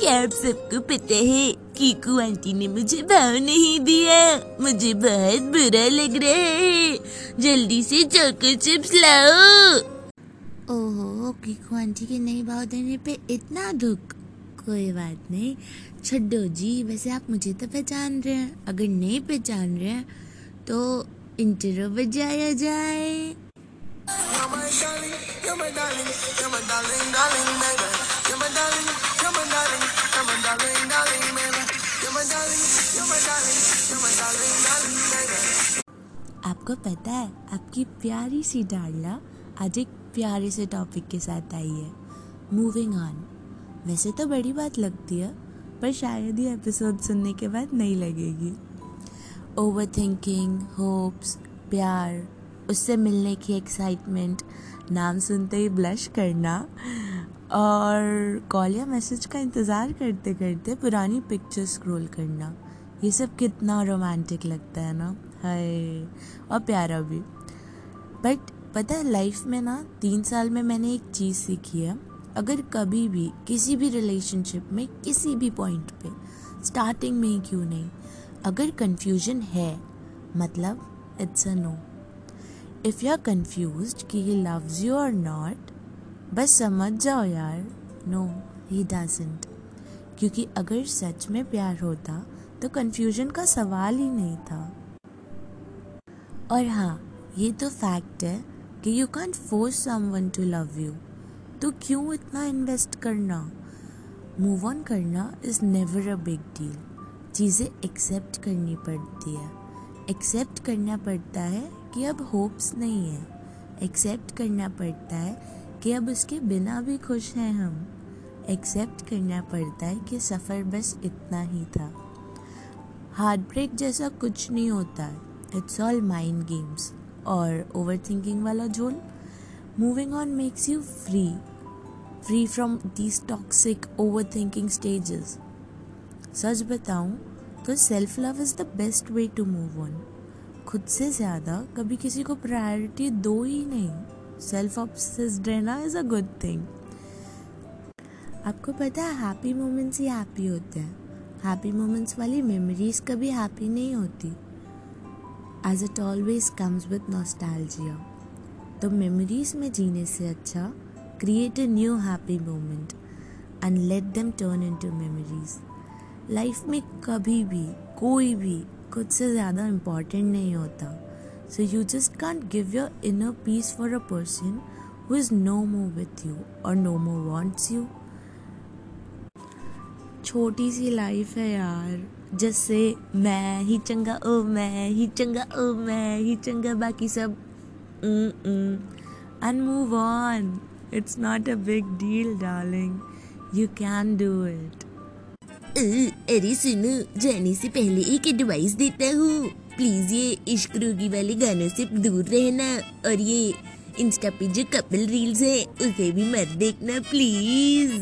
क्या आप सबको पता है कीकू आंटी ने मुझे भाव नहीं दिया। मुझे बहुत बुरा लग रहा है। जल्दी से चोको चिप्स लाओ। ओहो कीकू आंटी के नहीं भाव देने पे इतना दुख? कोई बात नहीं। छड्डो जी वैसे आप मुझे तो पहचान रहे हैं। अगर नहीं पहचान रहे हैं तो इंटरव्यू बजाया जाए। आपको पता है, आपकी प्यारी सी डाला आज एक प्यारे से टॉपिक के साथ आई है। मूविंग ऑन वैसे तो बड़ी बात लगती है, पर शायद ही एपिसोड सुनने के बाद नहीं लगेगी। ओवर थिंकिंग होप्स प्यार, उससे मिलने की एक्साइटमेंट नाम सुनते ही ब्लश करना। और कॉल या मैसेज का इंतज़ार करते करते पुरानी पिक्चर स्क्रॉल करना। ये सब कितना रोमांटिक लगता है ना? हाय, और प्यारा भी। बट पता है लाइफ में ना तीन साल में मैंने एक चीज़ सीखी है। अगर कभी भी, किसी भी रिलेशनशिप में, किसी भी पॉइंट पे स्टार्टिंग में ही क्यों नहीं? अगर कन्फ्यूज़न है मतलब it's a no if you are confused कि ही लव्स यू और नॉट बस समझ जाओ यार। नो ही डजेंट क्योंकि अगर सच में प्यार होता तो कन्फ्यूज़न का सवाल ही नहीं था। और हाँ ये तो फैक्ट है कि you can't force someone to love you तो क्यों इतना इन्वेस्ट करना? मूव ऑन करना is never a big deal चीज़ें एक्सेप्ट करनी पड़ती है। एक्सेप्ट करना पड़ता है कि अब होप्स नहीं है। एक्सेप्ट करना पड़ता है कि अब उसके बिना भी खुश हैं हम। एक्सेप्ट करना पड़ता है कि सफ़र बस इतना ही था। हार्ट ब्रेक जैसा कुछ नहीं होता। इट्स ऑल माइंड गेम्स और ओवर थिंकिंग वाला zone moving on makes you free free from these toxic over thinking stages सच बताऊँ तो self love is the best way to move on खुद से ज़्यादा कभी किसी को प्रायोरिटी दो ही नहीं। सेल्फ ऑब्सेस्ड रहना इज़ अ गुड थिंग आपको पता है हैप्पी मोमेंट्स ही हैप्पी होते हैं. हैप्पी मोमेंट्स वाली मेमोरीज कभी हैप्पी नहीं होती. As it always comes with nostalgia तो मेमोरीज में जीने से अच्छा create a new happy moment and let them turn into memories life में कभी भी, कोई भी, खुद से ज़्यादा इंपॉर्टेंट नहीं होता. so you just can't give your inner peace for a person who is no more with you और नो मोर वॉन्ट्स यू छोटी सी लाइफ है यार जैसे मैं ही चंगा ओ मैं ही चंगा ओ मैं ही चंगा बाकी सब and move on it's not a big deal darling you can do it अरे सुनो, जाने से पहले एक एडवाइस देता हूँ। प्लीज़ ये इश्क रोगी वाले गानों से दूर रहना और ये इंस्टा पे जो कपल रील्स है उसे भी मत देखना प्लीज़